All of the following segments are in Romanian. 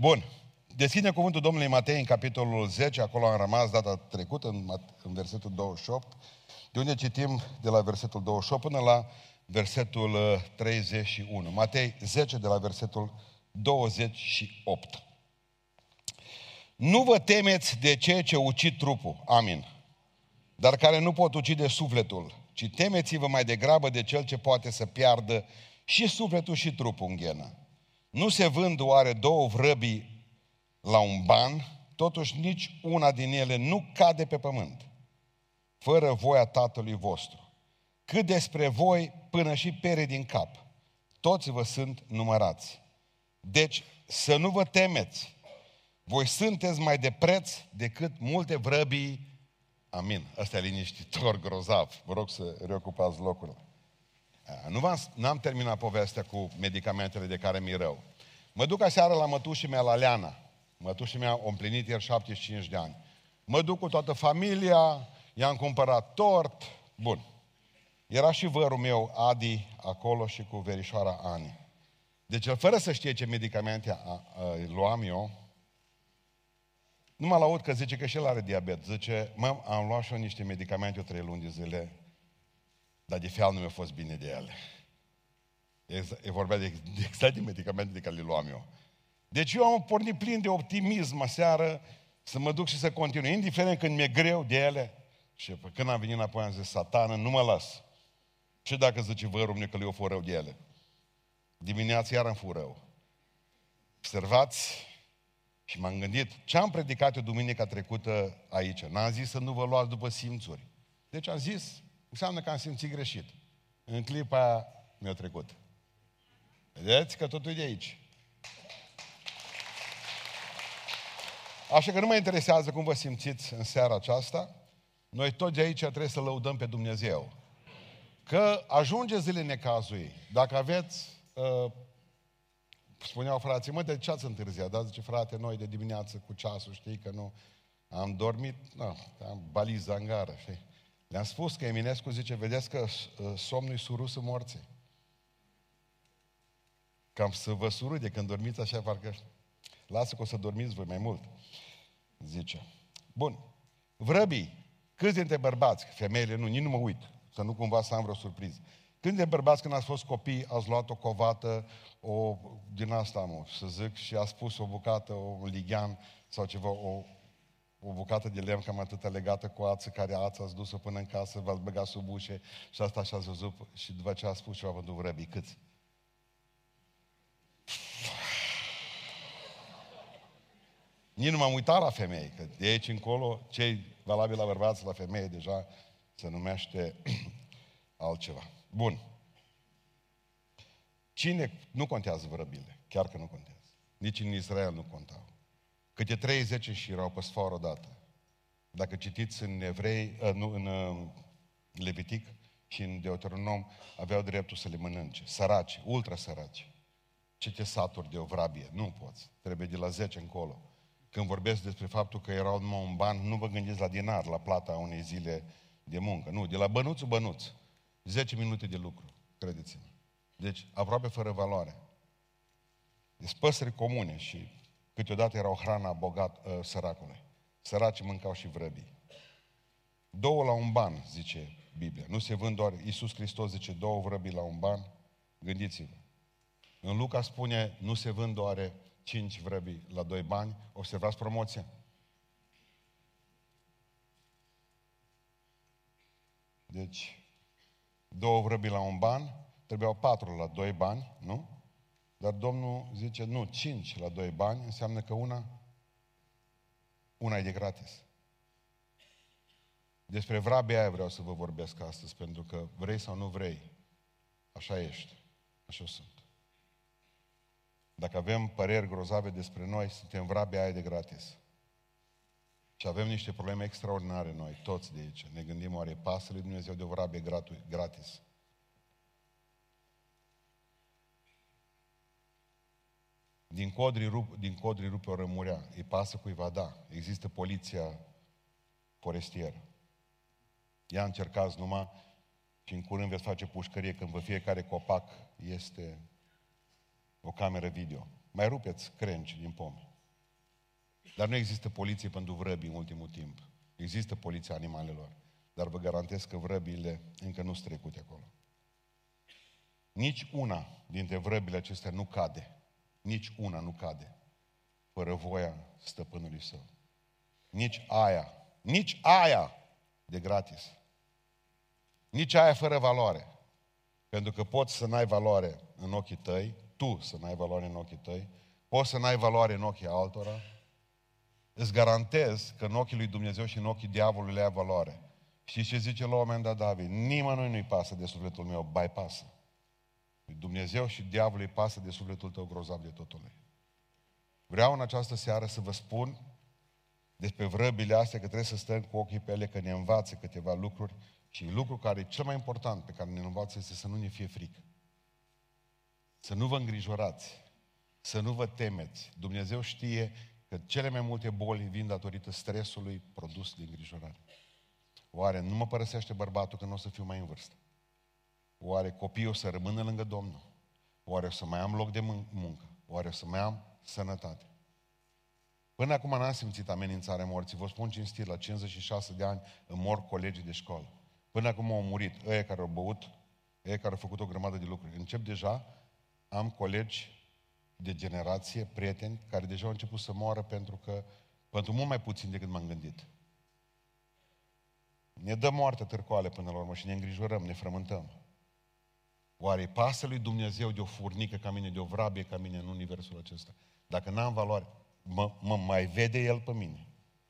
Bun. Deschide cuvântul Domnului Matei în capitolul 10, acolo am rămas data trecută, în, mat- în versetul 28, de unde citim de la versetul 28 până la versetul uh, 31. Matei 10 de la versetul 28. Nu vă temeți de ceea ce ucid trupul. Amin. Dar care nu pot ucide sufletul, ci temeți-vă mai degrabă de cel ce poate să piardă și sufletul și trupul în ghenă. Nu se vând oare două vrăbii la un ban, totuși nici una din ele nu cade pe pământ, fără voia Tatălui vostru. Cât despre voi, până și pere din cap, toți vă sunt numărați. Deci să nu vă temeți, voi sunteți mai de preț decât multe vrăbii. Amin. Asta e liniștitor, grozav. Vă rog să reocupați locurile. Nu v-am, n-am terminat povestea cu medicamentele de care mi rău. Mă duc aseară la mătușii mea, la Leana. Mătușii mea a împlinit ieri 75 de ani. Mă duc cu toată familia, i-am cumpărat tort. Bun. Era și vărul meu, Adi, acolo și cu verișoara Ani. Deci el, fără să știe ce medicamente a, a, luam eu, nu mă laud că zice că și el are diabet. Zice, mă, am luat și eu niște medicamente o trei luni de zile, dar de fel nu mi-a fost bine de ele. E vorbea de, de exact de medicamente de care le luam eu. Deci eu am pornit plin de optimism aseară să mă duc și să continui, indiferent când mi-e greu de ele. Și când am venit înapoi am zis, satană, nu mă las. Și dacă zice vărul meu că le-o fă rău de ele. Dimineața iar am fu rău. Observați și m-am gândit, ce am predicat eu duminica trecută aici? N-am zis să nu vă luați după simțuri. Deci am zis, înseamnă că am simțit greșit. În clipa aia mi-a trecut. Vedeți că totul e de aici. Așa că nu mă interesează cum vă simțiți în seara aceasta. Noi toți de aici trebuie să lăudăm pe Dumnezeu. Că ajunge zile necazului. Dacă aveți, uh, spuneau frații, mă, de ce ați întârziat? Da, zice, frate, noi de dimineață cu ceasul, știi că nu, am dormit, nu, am baliza în gară, știi? Le-am spus că Eminescu zice, vedeți că uh, somnul e surusul morții. Cam să vă surâde când dormiți așa, parcă lasă că o să dormiți voi mai mult, zice. Bun. Vrăbii, câți dintre bărbați, femeile nu, nici nu mă uit, să nu cumva să am vreo surpriză. Când de bărbați, când ați fost copii, ați luat o covată, o, din asta, mă, să zic, și a spus o bucată, o lighean sau ceva, o, o bucată de lemn cam atâta legată cu ață, care ață ați dus-o până în casă, v-ați băgat sub ușe și asta așa ați văzut și după ce a spus și a vândut vrăbii. Câți? Nici nu m-am uitat la femei, că de aici încolo, cei valabil la bărbați, la femei, deja se numește altceva. Bun. Cine, nu contează vrăbile, chiar că nu contează. Nici în Israel nu contau. Câte 30 și erau pe sfoară odată. Dacă citiți în evrei, ă, nu, în ă, Levitic și în Deuteronom, aveau dreptul să le mănânce. Săraci, ultra săraci. Ce te saturi de o vrabie? Nu poți. Trebuie de la 10 încolo. Când vorbesc despre faptul că erau numai un ban, nu vă gândiți la dinar, la plata unei zile de muncă. Nu, de la bănuțul bănuț. 10 minute de lucru, credeți-mă. Deci, aproape fără valoare. Deci păsări comune și câteodată erau hrana bogat, uh, săracului. Săracii mâncau și vrăbii. Două la un ban, zice Biblia. Nu se vând doar, Iisus Hristos zice două vrăbii la un ban. Gândiți-vă. În Luca spune, nu se vând doar cinci vrăbii la doi bani. Observați promoția. Deci, două vrăbii la un ban, trebuiau patru la doi bani, nu? Dar Domnul zice, nu, cinci la doi bani, înseamnă că una, una e de gratis. Despre vrabia aia vreau să vă vorbesc astăzi, pentru că vrei sau nu vrei, așa ești, așa sunt. Dacă avem păreri grozave despre noi, suntem vrabia aia de gratis. Și avem niște probleme extraordinare noi, toți de aici. Ne gândim, oare pasă lui Dumnezeu de o vrabie gratis? Din codri, rup, din codri rupe o rămurea. Îi pasă cuiva, da. Există poliția forestieră. Ia încercați numai și în curând veți face pușcărie când vă fiecare copac este o cameră video. Mai rupeți crengi din pom. Dar nu există poliție pentru vrăbi în ultimul timp. Există poliția animalelor. Dar vă garantez că vrăbile încă nu sunt trecute acolo. Nici una dintre vrăbile acestea nu cade. Nici una nu cade. Fără voia stăpânului său. Nici aia. Nici aia de gratis. Nici aia fără valoare. Pentru că poți să n-ai valoare în ochii tăi, tu să n-ai valoare în ochii tăi, poți să n-ai valoare în ochii altora, îți garantez că în ochii lui Dumnezeu și în ochii diavolului le ai valoare. Și ce zice la un moment dat David? Nimănui nu-i pasă de sufletul meu, bai pasă. Dumnezeu și diavolul îi pasă de sufletul tău grozav de totul. Vreau în această seară să vă spun despre vrăbile astea că trebuie să stăm cu ochii pe ele, că ne învață câteva lucruri și lucru care e cel mai important pe care ne învață este să nu ne fie frică. Să nu vă îngrijorați, să nu vă temeți. Dumnezeu știe că cele mai multe boli vin datorită stresului produs de îngrijorare. Oare nu mă părăsește bărbatul că nu o să fiu mai în vârstă? Oare copiii o să rămână lângă Domnul? Oare o să mai am loc de muncă? Oare o să mai am sănătate? Până acum n-am simțit amenințarea morții. Vă spun cinstit, la 56 de ani îmi mor colegii de școală. Până acum au murit ei care au băut, ei care au făcut o grămadă de lucruri. Încep deja, am colegi de generație, prieteni, care deja au început să moară pentru că, pentru mult mai puțin decât m-am gândit. Ne dă moarte târcoale până la urmă și ne îngrijorăm, ne frământăm. Oare pasă lui Dumnezeu de o furnică ca mine, de o vrabie ca mine în universul acesta? Dacă n-am valoare, mă, mă mai vede El pe mine.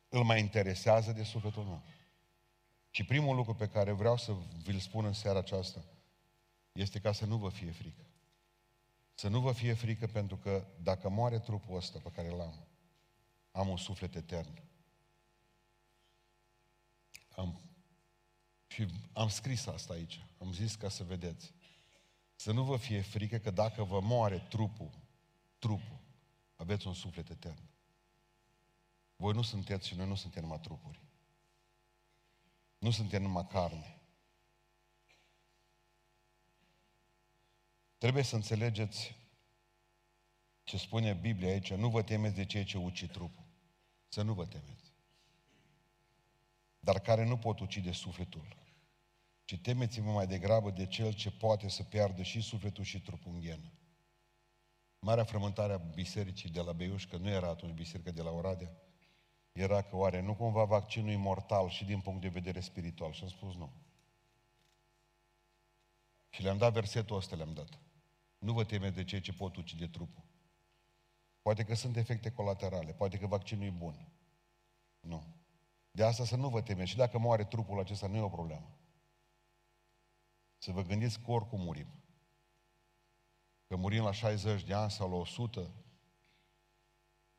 Îl mai interesează de sufletul meu. Și primul lucru pe care vreau să vi-l spun în seara aceasta este ca să nu vă fie frică. Să nu vă fie frică pentru că dacă moare trupul ăsta pe care l-am, am un suflet etern. Am, și am scris asta aici. Am zis ca să vedeți. Să nu vă fie frică că dacă vă moare trupul, trupul, aveți un suflet etern. Voi nu sunteți și noi nu suntem numai trupuri. Nu suntem numai carne. Trebuie să înțelegeți ce spune Biblia aici. Nu vă temeți de ceea ce ucid trupul. Să nu vă temeți. Dar care nu pot ucide sufletul. Ci temeți-vă mai degrabă de cel ce poate să piardă și sufletul și trupul în ghenă. Marea frământare a bisericii de la Beiuș, că nu era atunci biserica de la Oradea, era că oare nu cumva vaccinul e mortal și din punct de vedere spiritual? Și am spus nu. Și le-am dat versetul ăsta, le-am dat. Nu vă temeți de ceea ce pot ucide trupul. Poate că sunt efecte colaterale, poate că vaccinul e bun. Nu. De asta să nu vă temeți. Și dacă moare trupul acesta, nu e o problemă. Să vă gândiți că oricum murim. Că murim la 60 de ani sau la 100,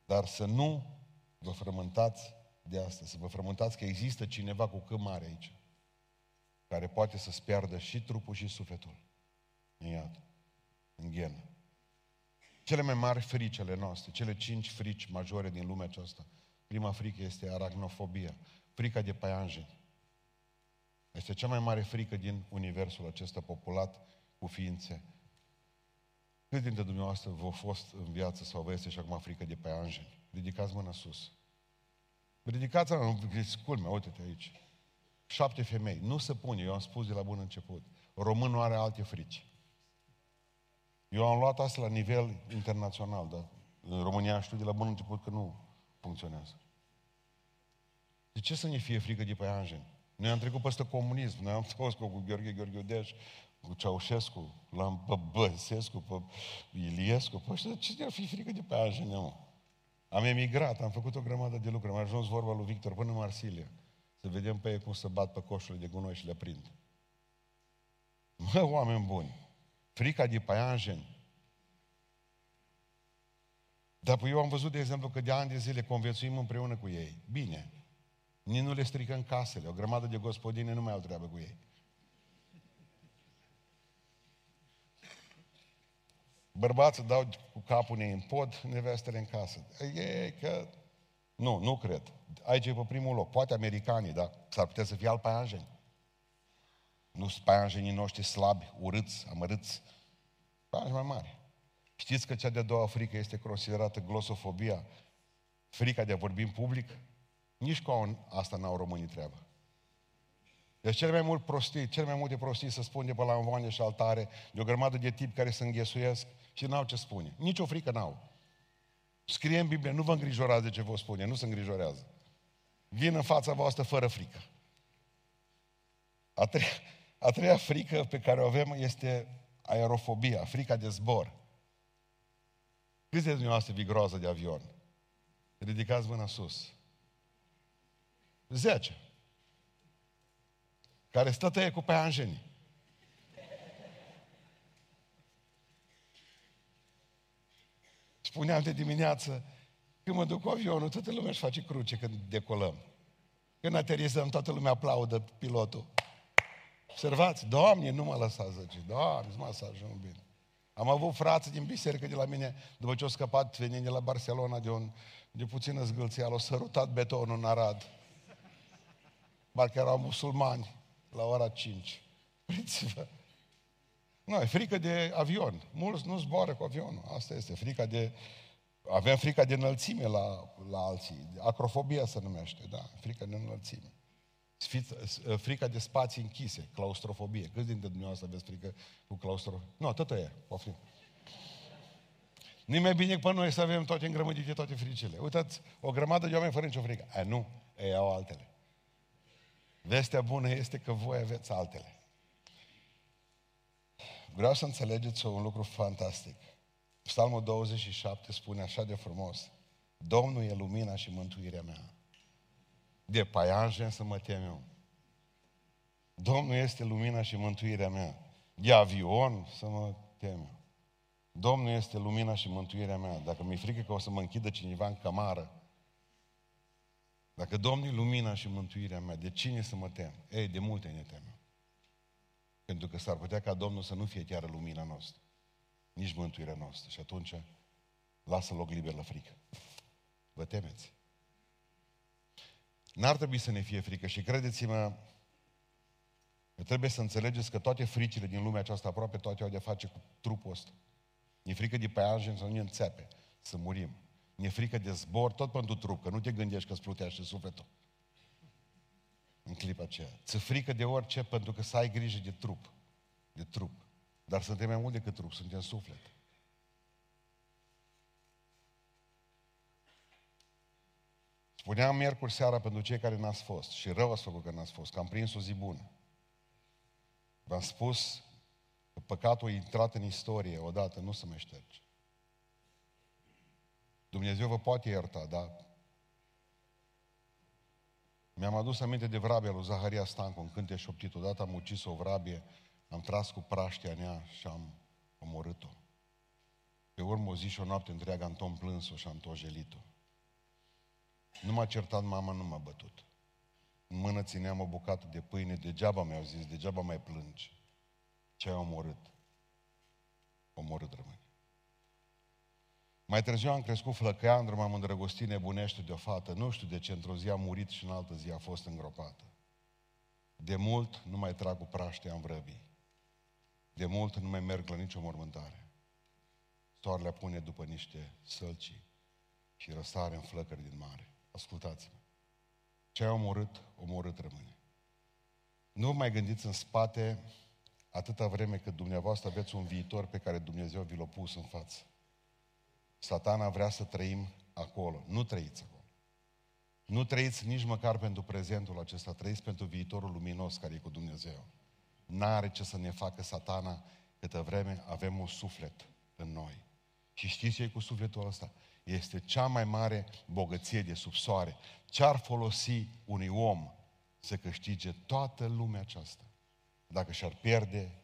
dar să nu vă frământați de asta, să vă frământați că există cineva cu cât mare aici, care poate să-ți piardă și trupul și sufletul în iad, în ghenă. Cele mai mari frici ale noastre, cele cinci frici majore din lumea aceasta, prima frică este aracnofobia, frica de paianjeni. Este cea mai mare frică din universul acesta populat cu ființe. Cât dintre dumneavoastră v-au fost în viață sau vă este și acum frică de paianjeni? Ridicați mâna sus. Ridicați mâna, culme, uite-te aici. Șapte femei. Nu se pune, eu am spus de la bun început. Românul are alte frici. Eu am luat asta la nivel internațional, dar în România știu de la bun început că nu funcționează. De ce să ne fie frică de păianjeni? Noi am trecut peste comunism, noi am fost cu Gheorghe Gheorghiudeș, cu Ceaușescu, l-am pe Băsescu, pe Iliescu, pe ăștia, ce ne-ar fi frică de păianjeni, mă? Am emigrat, am făcut o grămadă de lucruri, am ajuns vorba lui Victor până în Marsilia. Să vedem pe ei cum să bat pe coșurile de gunoi și le prind. Mă, oameni buni, frica de paianjeni. Dar eu am văzut, de exemplu, că de ani de zile conviețuim împreună cu ei. Bine. Nici nu le stricăm casele. O grămadă de gospodine nu mai au treabă cu ei. Bărbații dau cu capul în pod, nevestele în casă. E că... Nu, nu cred. Aici e pe primul loc. Poate americanii, dar s-ar putea să fie alt paianjeni. Nu sunt paianjenii noștri slabi, urâți, amărâți. Paianjeni mai mari. Știți că cea de-a doua frică este considerată glosofobia? frica de a vorbi în public, nici cu asta n-au românii treabă. Deci cel mai mult prostii, cel mai multe prostii să spun de pe la învoane și altare, de o grămadă de tipi care se înghesuiesc și n-au ce spune. Nici o frică n-au. Scrie în Biblie, nu vă îngrijorați de ce vă spune, nu se îngrijorează. Vin în fața voastră fără frică. A treia, a treia frică pe care o avem este aerofobia, frica de zbor. Câți de dumneavoastră vi groază de avion? Ridicați mâna sus. Zece. Care stă tăie cu anjeni. Spuneam de dimineață, când mă duc cu avionul, toată lumea își face cruce când decolăm. Când aterizăm, toată lumea aplaudă pilotul. Observați, Doamne, nu mă lăsați, zice, Doamne, mă să ajung bine. Am avut frați din biserică de la mine, după ce au scăpat venind de la Barcelona de, un, de puțină zgâlțeală, au sărutat betonul în Arad. Parcă erau musulmani la ora 5. Priți-vă. Nu, e frică de avion. Mulți nu zboară cu avionul. Asta este frica de... Avem frica de înălțime la, la alții. Acrofobia se numește, da. Frica de înălțime. Frica de spații închise, claustrofobie. Câți dintre dumneavoastră aveți frică cu claustrofobie? Nu, tot e, poftim. nu mai bine pe noi să avem toate îngrămădite, toate fricile. Uitați, o grămadă de oameni fără nicio frică. E, nu, ei au altele. Vestea bună este că voi aveți altele. Vreau să înțelegeți un lucru fantastic. Psalmul 27 spune așa de frumos. Domnul e lumina și mântuirea mea. De paianjen să mă tem eu. Domnul este lumina și mântuirea mea. De avion să mă tem eu. Domnul este lumina și mântuirea mea. Dacă mi-e frică că o să mă închidă cineva în cămară, dacă Domnul e lumina și mântuirea mea, de cine să mă tem? Ei, de multe ne temem. Pentru că s-ar putea ca Domnul să nu fie chiar lumina noastră, nici mântuirea noastră. Și atunci, lasă loc liber la frică. Vă temeți. N-ar trebui să ne fie frică și credeți-mă, că trebuie să înțelegeți că toate fricile din lumea aceasta, aproape toate au de face cu trupul ăsta. E frică de pe să nu ne înțepe, să murim. Ne frică de zbor tot pentru trup, că nu te gândești că îți plutește sufletul. În clipa aceea. Ți frică de orice pentru că să ai grijă de trup. De trup. Dar suntem mai mult decât trup, suntem suflet. Spuneam miercuri seara pentru cei care n-ați fost și rău ați făcut că n-ați fost, că am prins o zi bună. V-am spus că păcatul a intrat în istorie odată, nu se mai șterge. Dumnezeu vă poate ierta, dar mi-am adus aminte de vrabia lui Zaharia Stancu în cânte șoptit. Odată am ucis o vrabie, am tras cu praștia în ea și am omorât-o. Pe urmă o zi și o noapte întreagă am tot plâns-o și am tot jelit-o. Nu m-a certat mama, nu m-a bătut. În mână țineam o bucată de pâine, degeaba mi-au zis, degeaba mai plângi. Ce ai omorât? Omorât rămâne. Mai târziu am crescut flăcăiandru, m-am îndrăgostit nebunește de o fată. Nu știu de ce, într-o zi a murit și în altă zi a fost îngropată. De mult nu mai trag cu praștea în vrăbii. De mult nu mai merg la nicio mormântare. Soarele pune după niște sălci și răsare în flăcări din mare. Ascultați-mă. Ce ai omorât, omorât rămâne. Nu mai gândiți în spate atâta vreme cât dumneavoastră aveți un viitor pe care Dumnezeu vi l-a pus în față. Satana vrea să trăim acolo. Nu trăiți acolo. Nu trăiți nici măcar pentru prezentul acesta, trăiți pentru viitorul luminos care e cu Dumnezeu. N-are ce să ne facă satana câtă vreme avem un suflet în noi. Și știți ce e cu sufletul ăsta? Este cea mai mare bogăție de sub soare. Ce-ar folosi unui om să câștige toată lumea aceasta dacă și-ar pierde sufletul?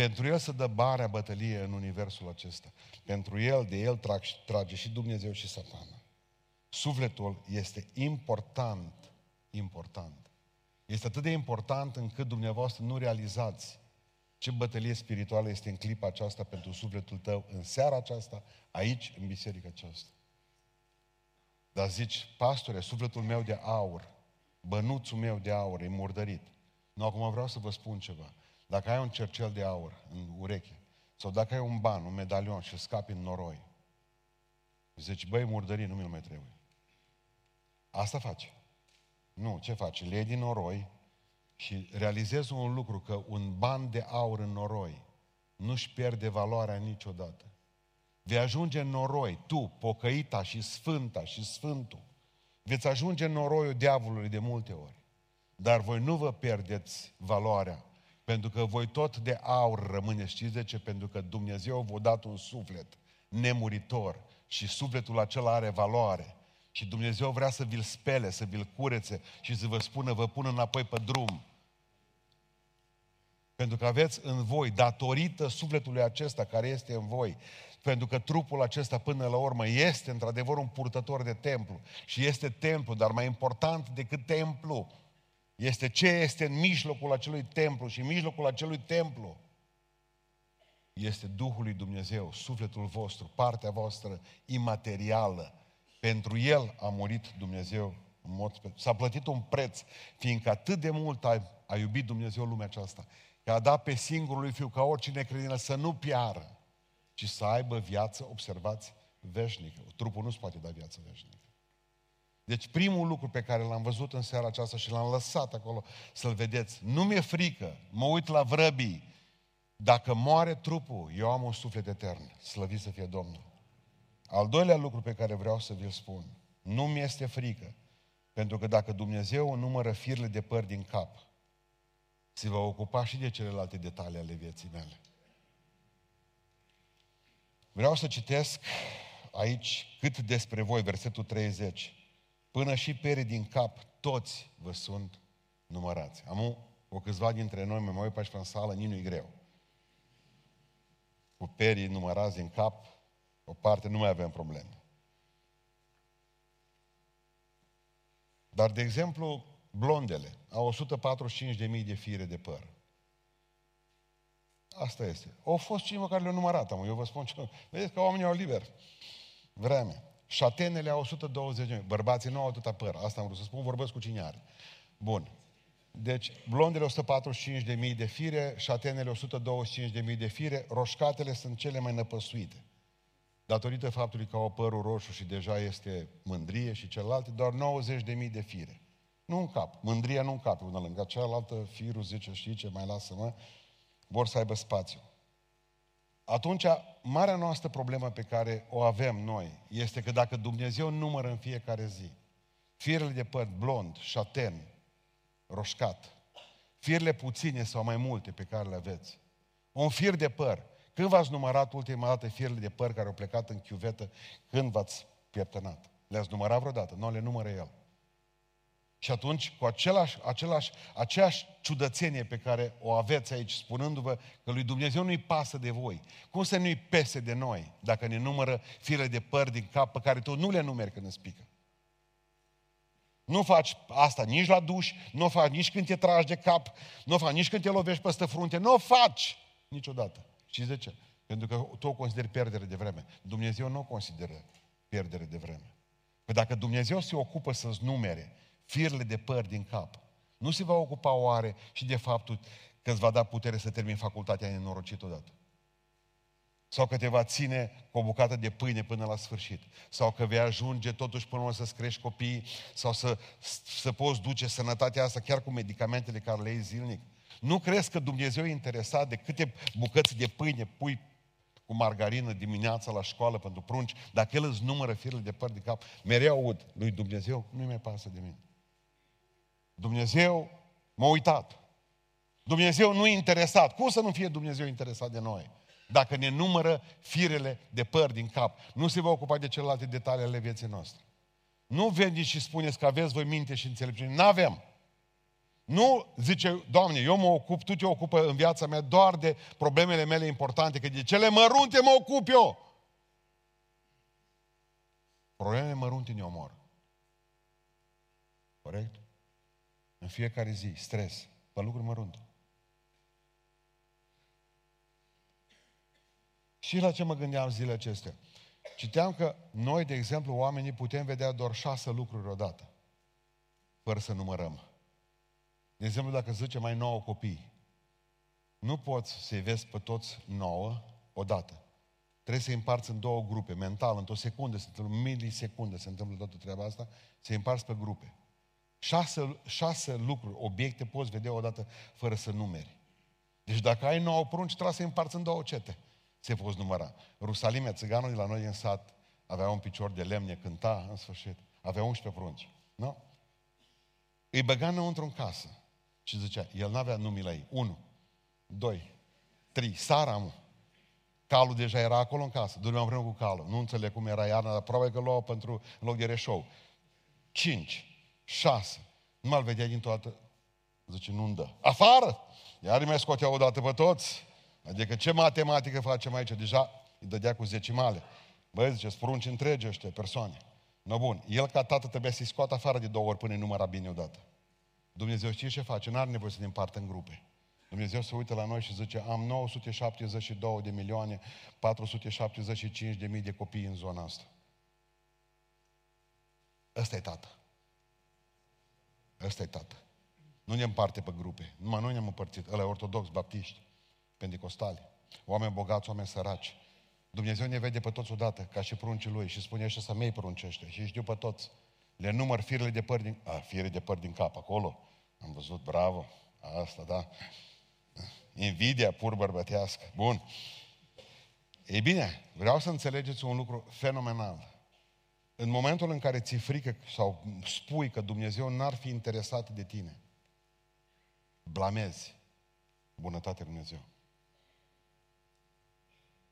Pentru el să dă barea bătălie în universul acesta. Pentru el, de el trag, trage și Dumnezeu și satana. Sufletul este important, important. Este atât de important încât dumneavoastră nu realizați ce bătălie spirituală este în clipa aceasta pentru sufletul tău, în seara aceasta, aici, în biserica aceasta. Dar zici, pastore, sufletul meu de aur, bănuțul meu de aur e murdărit. Nu, acum vreau să vă spun ceva. Dacă ai un cercel de aur în ureche, sau dacă ai un ban, un medalion și scapi în noroi, Zici, băi, murdării, nu mi-l mai trebuie. Asta face. Nu, ce face? Le din noroi și realizezi un lucru, că un ban de aur în noroi nu-și pierde valoarea niciodată. Vei ajunge în noroi, tu, pocăita și sfânta și sfântul, veți ajunge în noroiul diavolului de multe ori. Dar voi nu vă pierdeți valoarea, pentru că voi tot de aur rămâneți. Știți de ce? Pentru că Dumnezeu v-a dat un suflet nemuritor și sufletul acela are valoare. Și Dumnezeu vrea să vi-l spele, să vi-l curețe și să vă spună, vă pun înapoi pe drum. Pentru că aveți în voi, datorită sufletului acesta care este în voi, pentru că trupul acesta până la urmă este într-adevăr un purtător de templu și este templu, dar mai important decât templu este ce este în mijlocul acelui templu și în mijlocul acelui templu este Duhul lui Dumnezeu, sufletul vostru, partea voastră imaterială. Pentru El a murit Dumnezeu în mod S-a plătit un preț, fiindcă atât de mult a, a iubit Dumnezeu lumea aceasta, că a dat pe singurul lui Fiu ca oricine crede să nu piară, ci să aibă viață, observați, veșnică. Trupul nu-ți poate da viață veșnică. Deci primul lucru pe care l-am văzut în seara aceasta și l-am lăsat acolo să-l vedeți, nu mi-e frică, mă uit la vrăbii, dacă moare trupul, eu am un suflet etern, slăvit să fie Domnul. Al doilea lucru pe care vreau să vi-l spun, nu mi este frică, pentru că dacă Dumnezeu numără firele de păr din cap, se va ocupa și de celelalte detalii ale vieții mele. Vreau să citesc aici cât despre voi, versetul 30. Până și perii din cap, toți vă sunt numărați. Am o câțiva dintre noi, mă uit pe în sală, nici nu-i greu. Cu perii numărați din cap, o parte nu mai avem probleme. Dar, de exemplu, blondele au 145.000 de fire de păr. Asta este. Au fost cineva care le-au numărat, am, eu vă spun ce... Vedeți că oamenii au liber vreme. Șatenele au 120 de Bărbații nu au atâta păr. Asta am vrut să spun, vorbesc cu cine are. Bun. Deci, blondele 145.000 de fire, șatenele 125.000 de fire, roșcatele sunt cele mai năpăsuite. Datorită faptului că au părul roșu și deja este mândrie și celelalte, doar 90.000 de fire. Nu în cap. Mândria nu în cap, una lângă cealaltă, firul zice, știi ce, mai lasă-mă, vor să aibă spațiu. Atunci, marea noastră problemă pe care o avem noi este că dacă Dumnezeu numără în fiecare zi firele de păr blond, șaten, roșcat, firele puține sau mai multe pe care le aveți, un fir de păr, când v-ați numărat ultima dată firele de păr care au plecat în chiuvetă, când v-ați pieptănat? Le-ați numărat vreodată? Nu le numără El. Și atunci, cu același, același, aceeași ciudățenie pe care o aveți aici, spunându-vă că lui Dumnezeu nu-i pasă de voi, cum să nu-i pese de noi, dacă ne numără fire de păr din cap pe care tu nu le numeri când îți pică? Nu faci asta nici la duș, nu o faci nici când te tragi de cap, nu o faci nici când te lovești peste frunte, nu o faci niciodată. Știți de ce? Pentru că tu o consideri pierdere de vreme. Dumnezeu nu o consideră pierdere de vreme. Păi dacă Dumnezeu se ocupă să-ți numere firele de păr din cap. Nu se va ocupa oare și de faptul că îți va da putere să termini facultatea nenorocit odată? Sau că te va ține cu o bucată de pâine până la sfârșit. Sau că vei ajunge totuși până la să-ți crești copiii sau să, să poți duce sănătatea asta chiar cu medicamentele care le iei zilnic. Nu crezi că Dumnezeu e interesat de câte bucăți de pâine pui cu margarină dimineața la școală pentru prunci, dacă El îți numără firele de păr de cap, mereu aud, lui Dumnezeu nu-i mai pasă de mine. Dumnezeu m-a uitat. Dumnezeu nu e interesat. Cum să nu fie Dumnezeu interesat de noi? Dacă ne numără firele de păr din cap, nu se va ocupa de celelalte detalii ale vieții noastre. Nu veniți și spuneți că aveți voi minte și înțelepciune. Nu avem. Nu zice, Doamne, eu mă ocup, Tu te ocupă în viața mea doar de problemele mele importante, că de cele mărunte mă ocup eu. Problemele mărunte ne omor. Corect? În fiecare zi, stres, pe lucruri mărunte. Și la ce mă gândeam zilele acestea? Citeam că noi, de exemplu, oamenii putem vedea doar șase lucruri odată, fără să numărăm. De exemplu, dacă zice mai nouă copii, nu poți să-i vezi pe toți nouă odată. trebuie să-i împarți în două grupe, mental, într-o secundă, se întâmplă, milisecundă se întâmplă toată treaba asta, să-i împarți pe grupe. Șase, șase lucruri, obiecte poți vedea odată fără să numeri. Deci dacă ai nouă prunci, trebuie să-i împarți în două cete. Se poți număra. Rusalimea, țiganul de la noi în sat, avea un picior de lemne, cânta, în sfârșit. Avea 11 prunci. Nu? Îi băga înăuntru în casă. Și zicea, el n-avea numii la ei. Unu, doi, trei, Sara, mă. Calul deja era acolo în casă. Dormeam împreună cu calul. Nu înțeleg cum era iarna, dar probabil că luau pentru în loc de reșou. Cinci, șase. Nu mai vedea din toată. Zice, nu-mi dă. Afară! Iar mai scotea odată pe toți. Adică ce matematică facem aici? Deja îi dădea cu zecimale. Băi, zice, sprunci întregi ăștia persoane. No bun, el ca tată trebuie să-i scoată afară de două ori până îi număra bine odată. Dumnezeu știe ce face, n-are nevoie să ne împartă în grupe. Dumnezeu se uită la noi și zice, am 972 de milioane, 475 de mii de copii în zona asta. Ăsta e tată. Ăsta e tată. Nu ne împarte pe grupe. Numai noi ne-am împărțit. Ăla e ortodox, baptiști, pentecostali, oameni bogați, oameni săraci. Dumnezeu ne vede pe toți odată, ca și pruncii lui, și spune așa să mei pruncește. Și știu pe toți. Le număr firele de păr din... A, fire de păr din cap, acolo. Am văzut, bravo. Asta, da. Invidia pur bărbătească. Bun. Ei bine, vreau să înțelegeți un lucru fenomenal. În momentul în care ți-e frică sau spui că Dumnezeu n-ar fi interesat de tine, blamezi bunătatea Dumnezeu.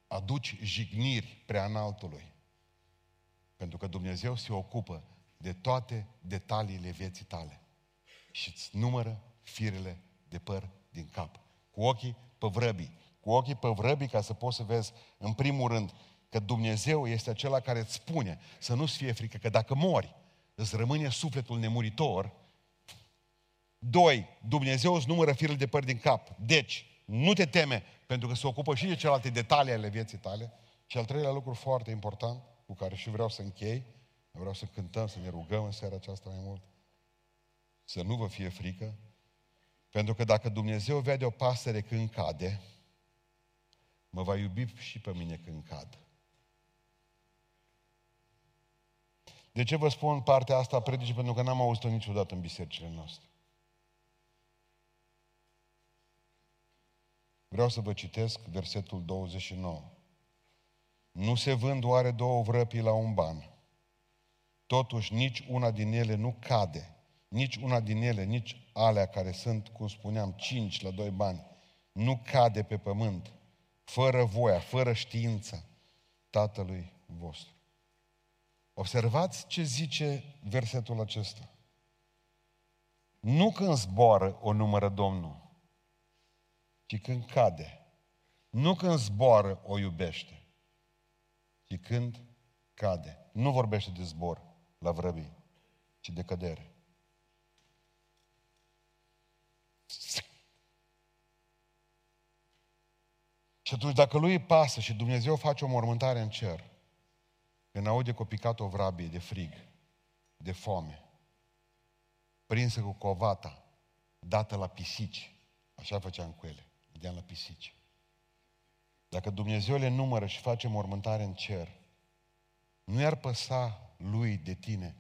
Aduci jigniri prea înaltului. Pentru că Dumnezeu se ocupă de toate detaliile vieții tale. Și îți numără firele de păr din cap. Cu ochii pe vrăbii. Cu ochii pe vrăbii ca să poți să vezi, în primul rând, că Dumnezeu este acela care îți spune să nu-ți fie frică, că dacă mori, îți rămâne sufletul nemuritor. Doi, Dumnezeu îți numără firele de păr din cap. Deci, nu te teme, pentru că se ocupă și de celelalte detalii ale vieții tale. Și al treilea lucru foarte important, cu care și vreau să închei, vreau să cântăm, să ne rugăm în seara aceasta mai mult, să nu vă fie frică, pentru că dacă Dumnezeu vede o pasăre când cade, mă va iubi și pe mine când cad. De ce vă spun partea asta a predicii? Pentru că n-am auzit-o niciodată în bisericile noastre. Vreau să vă citesc versetul 29. Nu se vând oare două vrăpii la un ban. Totuși nici una din ele nu cade, nici una din ele, nici alea care sunt, cum spuneam, cinci la doi bani, nu cade pe pământ, fără voia, fără știința Tatălui vostru. Observați ce zice versetul acesta. Nu când zboară o numără Domnul, ci când cade. Nu când zboară o iubește, ci când cade. Nu vorbește de zbor la vrăbii, ci de cădere. Și atunci, dacă lui îi pasă și Dumnezeu face o mormântare în cer, când aude că a picat o vrabie de frig, de foame, prinsă cu covata, dată la pisici, așa făceam cu ele, dădeam la pisici. Dacă Dumnezeu le numără și face mormântare în cer, nu i-ar păsa lui de tine,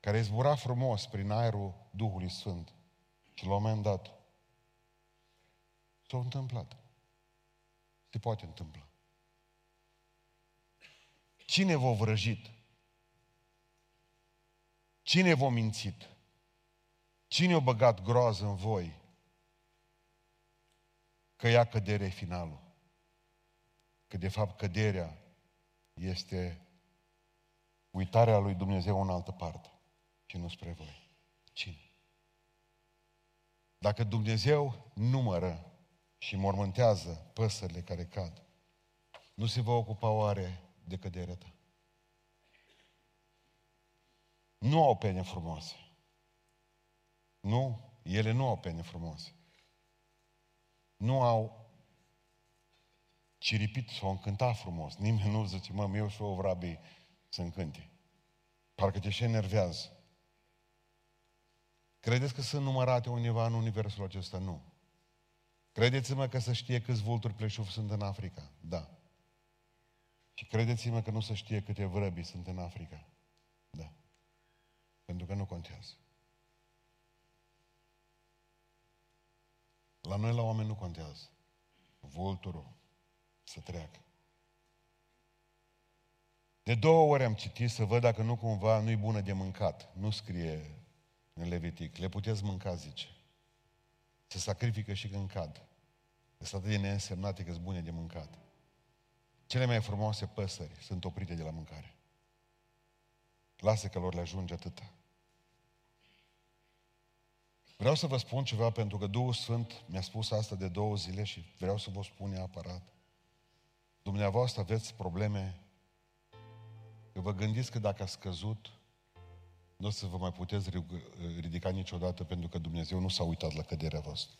care zbura frumos prin aerul Duhului Sfânt. Și la un moment dat s-a întâmplat. Se poate întâmpla. Cine v-a vrăjit? Cine v-a mințit? Cine a băgat groază în voi? Că ea cădere e finalul. Că de fapt căderea este uitarea lui Dumnezeu în altă parte și nu spre voi. Cine? Dacă Dumnezeu numără și mormântează păsările care cad, nu se va ocupa oare de căderea ta? Nu au pene frumoase. Nu, ele nu au pene frumoase. Nu au ciripit sau încântat frumos. Nimeni nu zice, mă, eu și o vrabii să încânte. Parcă te și enervează. Credeți că sunt numărate undeva în universul acesta? Nu. Credeți-mă că să știe câți vulturi pleșuvi sunt în Africa? Da. Și credeți-mă că nu se știe câte vrăbii sunt în Africa. Da. Pentru că nu contează. La noi, la oameni, nu contează. Vulturul să treacă. De două ori am citit să văd dacă nu cumva nu-i bună de mâncat. Nu scrie în Levitic. Le puteți mânca, zice. Se sacrifică și când cad. Sunt atât de neînsemnate că sunt bune de mâncat. Cele mai frumoase păsări sunt oprite de la mâncare. Lasă că lor le ajunge atâta. Vreau să vă spun ceva pentru că Duhul Sfânt mi-a spus asta de două zile și vreau să vă spun neapărat. Dumneavoastră aveți probleme că vă gândiți că dacă a scăzut, nu o să vă mai puteți ridica niciodată pentru că Dumnezeu nu s-a uitat la căderea voastră.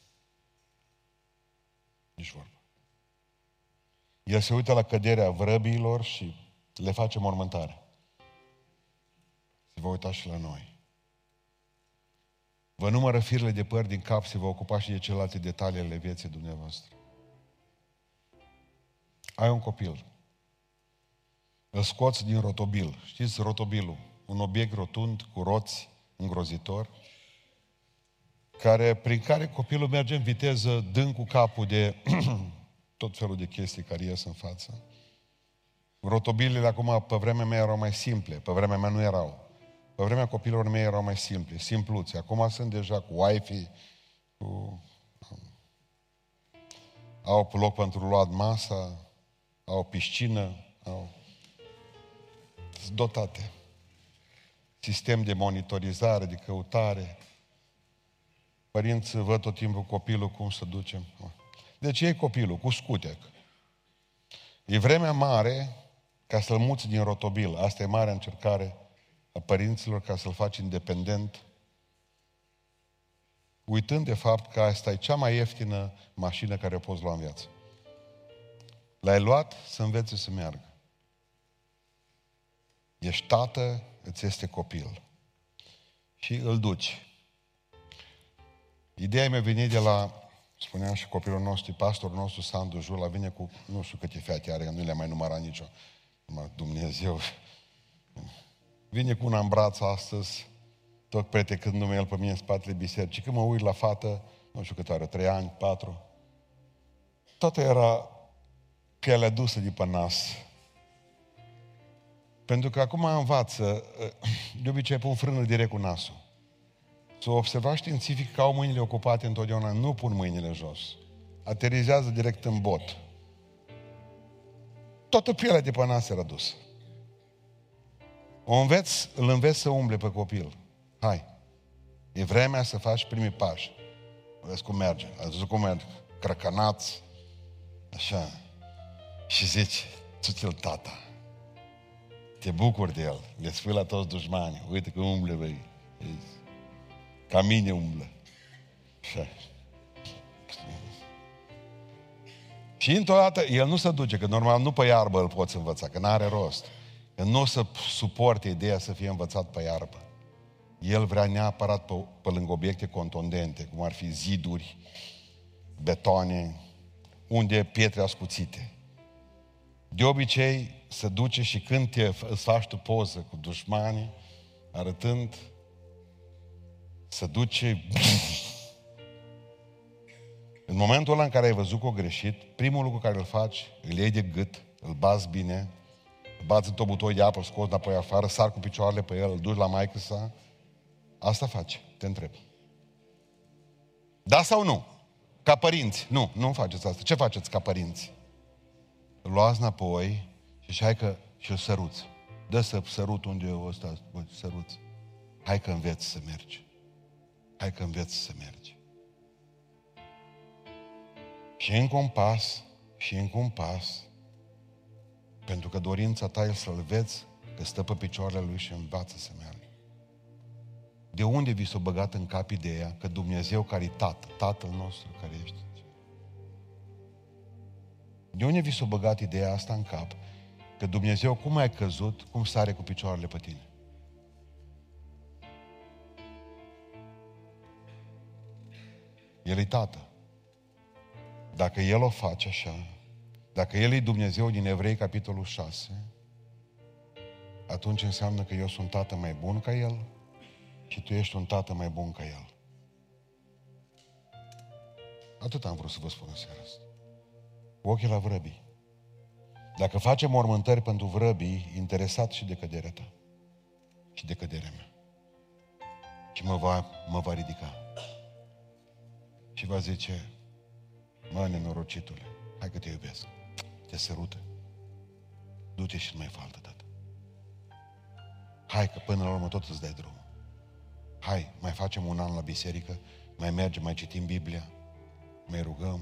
Nici vorba. El se uită la căderea vrăbiilor și le face mormântare. Se va uita și la noi. Vă numără firele de păr din cap, se va ocupa și de celelalte detalii ale vieții dumneavoastră. Ai un copil. Îl scoți din rotobil. Știți rotobilul? Un obiect rotund cu roți îngrozitor, care, prin care copilul merge în viteză, dând cu capul de tot felul de chestii care ies în față. Rotobilele acum, pe vremea mea, erau mai simple, pe vremea mea nu erau. Pe vremea copilor mei erau mai simple, simpluți. Acum sunt deja cu Wi-Fi, cu... au loc pentru luat masa, au piscină, au... Sunt dotate. Sistem de monitorizare, de căutare. Părinții văd tot timpul copilul cum să ducem. Deci e copilul, cu scutec. E vremea mare ca să-l muți din rotobil. Asta e mare încercare a părinților ca să-l faci independent, uitând de fapt că asta e cea mai ieftină mașină care o poți lua în viață. L-ai luat să învețe să meargă. Ești tată, îți este copil. Și îl duci. Ideea mi-a venit de la, spuneam și copilul nostru, pastorul nostru, Sandu Jula, vine cu, nu știu câte fete are, nu le-am mai numărat nicio. Dumnezeu. Vine cu una în braț astăzi, tot pretecându-mă el pe mine în spatele bisericii. Când mă uit la fată, nu știu cât are, trei ani, patru, toată era pielea dusă de pe nas. Pentru că acum învață, de obicei pun frână direct cu nasul. Să observa științific că au mâinile ocupate întotdeauna, nu pun mâinile jos. Aterizează direct în bot. Toată pielea de pe nas era dusă. O înveți, îl înveți să umble pe copil. Hai. E vremea să faci primii pași. Vezi cum merge. Ați văzut cum merge? Crăcănați. Așa. Și zici, tu tata. Te bucuri de el. Le spui la toți dușmanii. Uite că umble, băi. Ca mine umblă. Așa. Și într-o dată, el nu se duce, că normal nu pe iarbă îl poți învăța, că n-are rost. Că nu o să suporte ideea să fie învățat pe iarbă. El vrea neapărat pe, pe lângă obiecte contundente, cum ar fi ziduri, betoane, unde pietre ascuțite. De obicei se duce și când te îți faci tu poză cu dușmanii, arătând, se duce... În momentul ăla în care ai văzut că o greșit, primul lucru care îl faci, îl iei de gât, îl bați bine, bați într-o butoi de apă, scoți înapoi afară, sar cu picioarele pe el, îl duci la maică sa. Asta face, te întreb. Da sau nu? Ca părinți. Nu, nu faceți asta. Ce faceți ca părinți? Îl luați înapoi și hai că și-l săruți. Dă să sărut unde e ăsta, bă, săruți. Hai că înveți să mergi. Hai că înveți să mergi. Și încă un pas, și încă un pas, pentru că dorința ta e să-L vezi că stă pe picioarele Lui și învață să meargă. De unde vi s-a băgat în cap ideea că Dumnezeu care e Tată, Tatăl nostru care ești? De unde vi s-a băgat ideea asta în cap? Că Dumnezeu, cum ai căzut, cum sare cu picioarele pe tine? El e Tată. Dacă El o face așa, Dacă El e Dumnezeu din Evrei, capitolul 6, atunci înseamnă că eu sunt tată mai bun ca El și tu ești un tată mai bun ca El. Atât am vrut să vă spun în seara asta. Ochii la vrăbii. Dacă facem mormântări pentru vrăbii, interesat și de căderea ta și de căderea mea. Și mă va, mă va ridica. Și va zice, mă, nenorocitule, hai că te iubesc. Te sărută. Du-te și nu mai fă altă dată. Hai că până la urmă tot îți dai drumul. Hai, mai facem un an la biserică, mai mergem, mai citim Biblia, mai rugăm,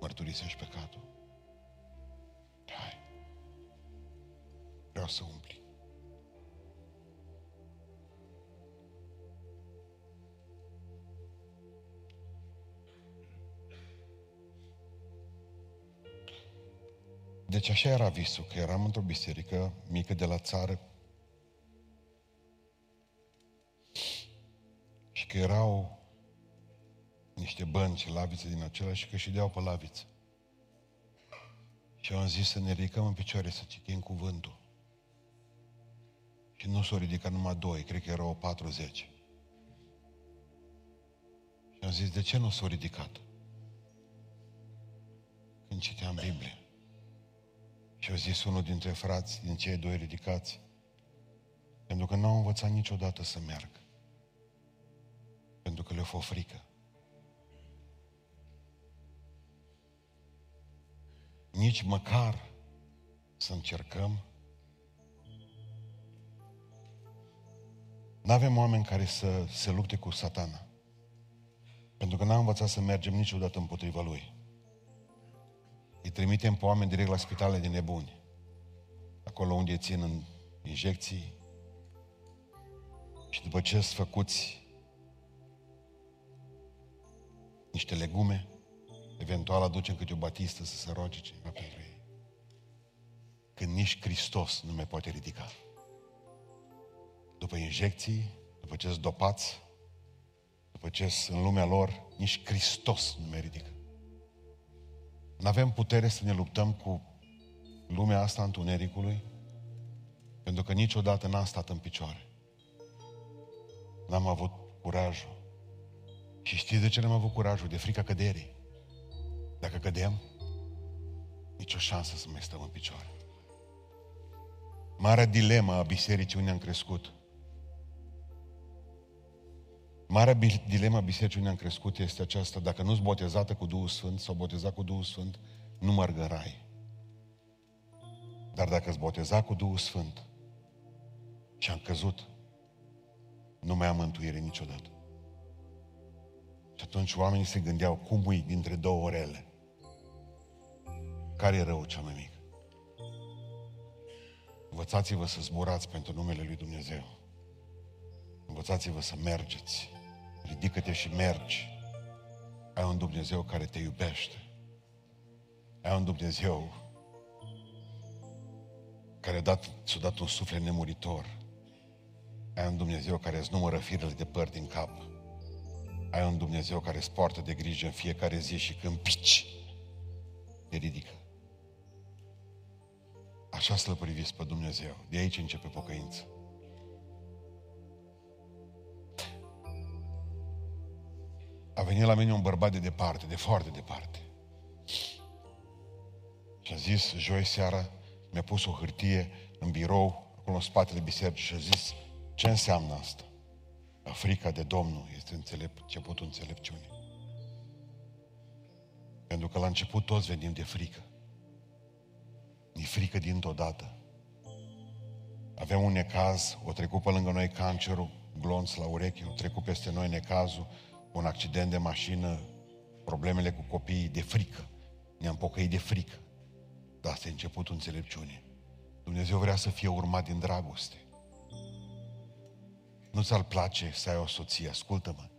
mărturisești păcatul. Hai. Vreau să umpli. Deci așa era visul, că eram într-o biserică mică de la țară și că erau niște bănci, lavițe din acelea și că și deau pe laviță. Și am zis să ne ridicăm în picioare să citim cuvântul. Și nu s-au ridicat numai doi, cred că erau 40. Și am zis, de ce nu s-au ridicat? Când citeam Biblia. Și au zis unul dintre frați, din cei doi ridicați, pentru că nu au învățat niciodată să meargă. Pentru că le-a fost frică. Nici măcar să încercăm. Nu avem oameni care să se lupte cu satana. Pentru că n-am învățat să mergem niciodată împotriva lui. Îi trimitem pe oameni direct la spitale de nebuni. Acolo unde îi țin în injecții. Și după ce sunt făcuți niște legume, eventual aducem câte o batistă să se roage cineva pentru ei. Când nici Hristos nu mai poate ridica. După injecții, după ce sunt dopați, după ce sunt în lumea lor, nici Hristos nu mai ridică. Nu avem putere să ne luptăm cu lumea asta întunericului, pentru că niciodată n-am stat în picioare. N-am avut curajul. Și știți de ce n-am avut curajul? De frica căderii. Dacă cădem, nicio șansă să mai stăm în picioare. Marea dilemă a bisericii unde am crescut. Marea dilema bisericii unde am crescut este aceasta, dacă nu-s botezată cu Duhul Sfânt sau botezat cu Duhul Sfânt, nu merg în rai. Dar dacă s botezat cu Duhul Sfânt și am căzut, nu mai am mântuire niciodată. Și atunci oamenii se gândeau, cum ui dintre două orele? Care e rău cel mai mic? Învățați-vă să zburați pentru numele Lui Dumnezeu. Învățați-vă să mergeți. Ridică-te și mergi. Ai un Dumnezeu care te iubește. Ai un Dumnezeu care a dat, ți-a dat un suflet nemuritor. Ai un Dumnezeu care îți numără firele de păr din cap. Ai un Dumnezeu care îți poartă de grijă în fiecare zi și când pici, te ridică. Așa să-L priviți pe Dumnezeu. De aici începe pocăința. A venit la mine un bărbat de departe, de foarte departe. Și a zis, joi seara, mi-a pus o hârtie în birou, acolo în spatele bisericii și a zis, ce înseamnă asta? Africa de Domnul este înțelept, începutul înțelepciunii. Pentru că la început toți venim de frică. Ni frică dintr-o dată. Avem un necaz, o trecut pe lângă noi cancerul, glonț la ureche, o trecut peste noi necazul, un accident de mașină, problemele cu copiii, de frică. Ne-am pocăit de frică. Dar asta e începutul înțelepciunii. Dumnezeu vrea să fie urmat din dragoste. Nu ți-ar place să ai o soție, ascultă-mă.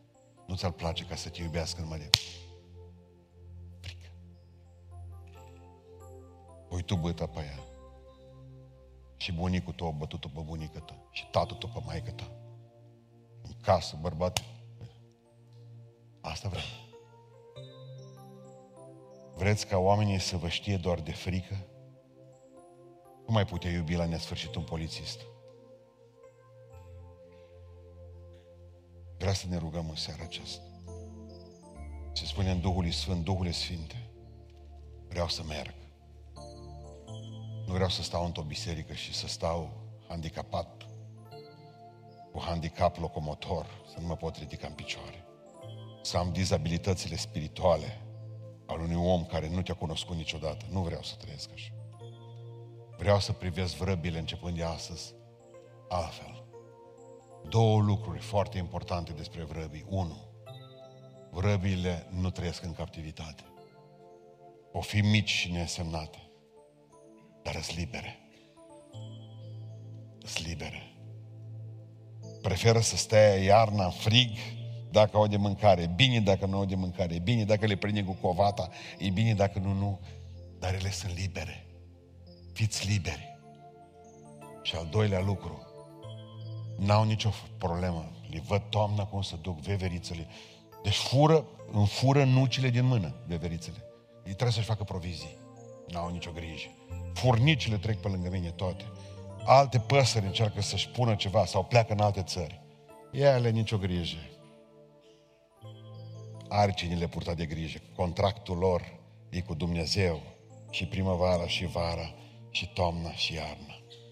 Nu ți-ar place ca să te iubească în mare. Frică. Păi tu băta pe ea. Și bunicul tău a bătut-o pe bunică ta. Și tatăl tău pe maică ta. În casă, bărbat. Asta vreau. Vreți ca oamenii să vă știe doar de frică? Cum mai putea iubi la nesfârșit un polițist? Vreau să ne rugăm în seara aceasta. Se spune în Duhul Sfânt, Duhul Sfinte, vreau să merg. Nu vreau să stau într-o biserică și să stau handicapat, cu handicap locomotor, să nu mă pot ridica în picioare. Să am dizabilitățile spirituale al unui om care nu te-a cunoscut niciodată. Nu vreau să trăiesc așa. Vreau să privesc vrăbile începând de astăzi altfel. Două lucruri foarte importante despre vrăbii. Unu, vrăbile nu trăiesc în captivitate. O fi mici și nesemnate, dar sunt libere. Sunt libere. Preferă să stea iarna în frig dacă au de mâncare, e bine dacă nu au de mâncare, e bine dacă le prinde cu covata, e bine dacă nu, nu. Dar ele sunt libere. Fiți liberi. Și al doilea lucru, n-au nicio problemă. Le văd toamna cum se duc veverițele. Deci fură, înfură nucile din mână, veverițele. Ei trebuie să-și facă provizii. N-au nicio grijă. Furnicile trec pe lângă mine toate. Alte păsări încearcă să-și pună ceva sau pleacă în alte țări. Ele nicio grijă. Are cine le purta de grijă. Contractul lor e cu Dumnezeu și primăvara și vara și toamna și iarna.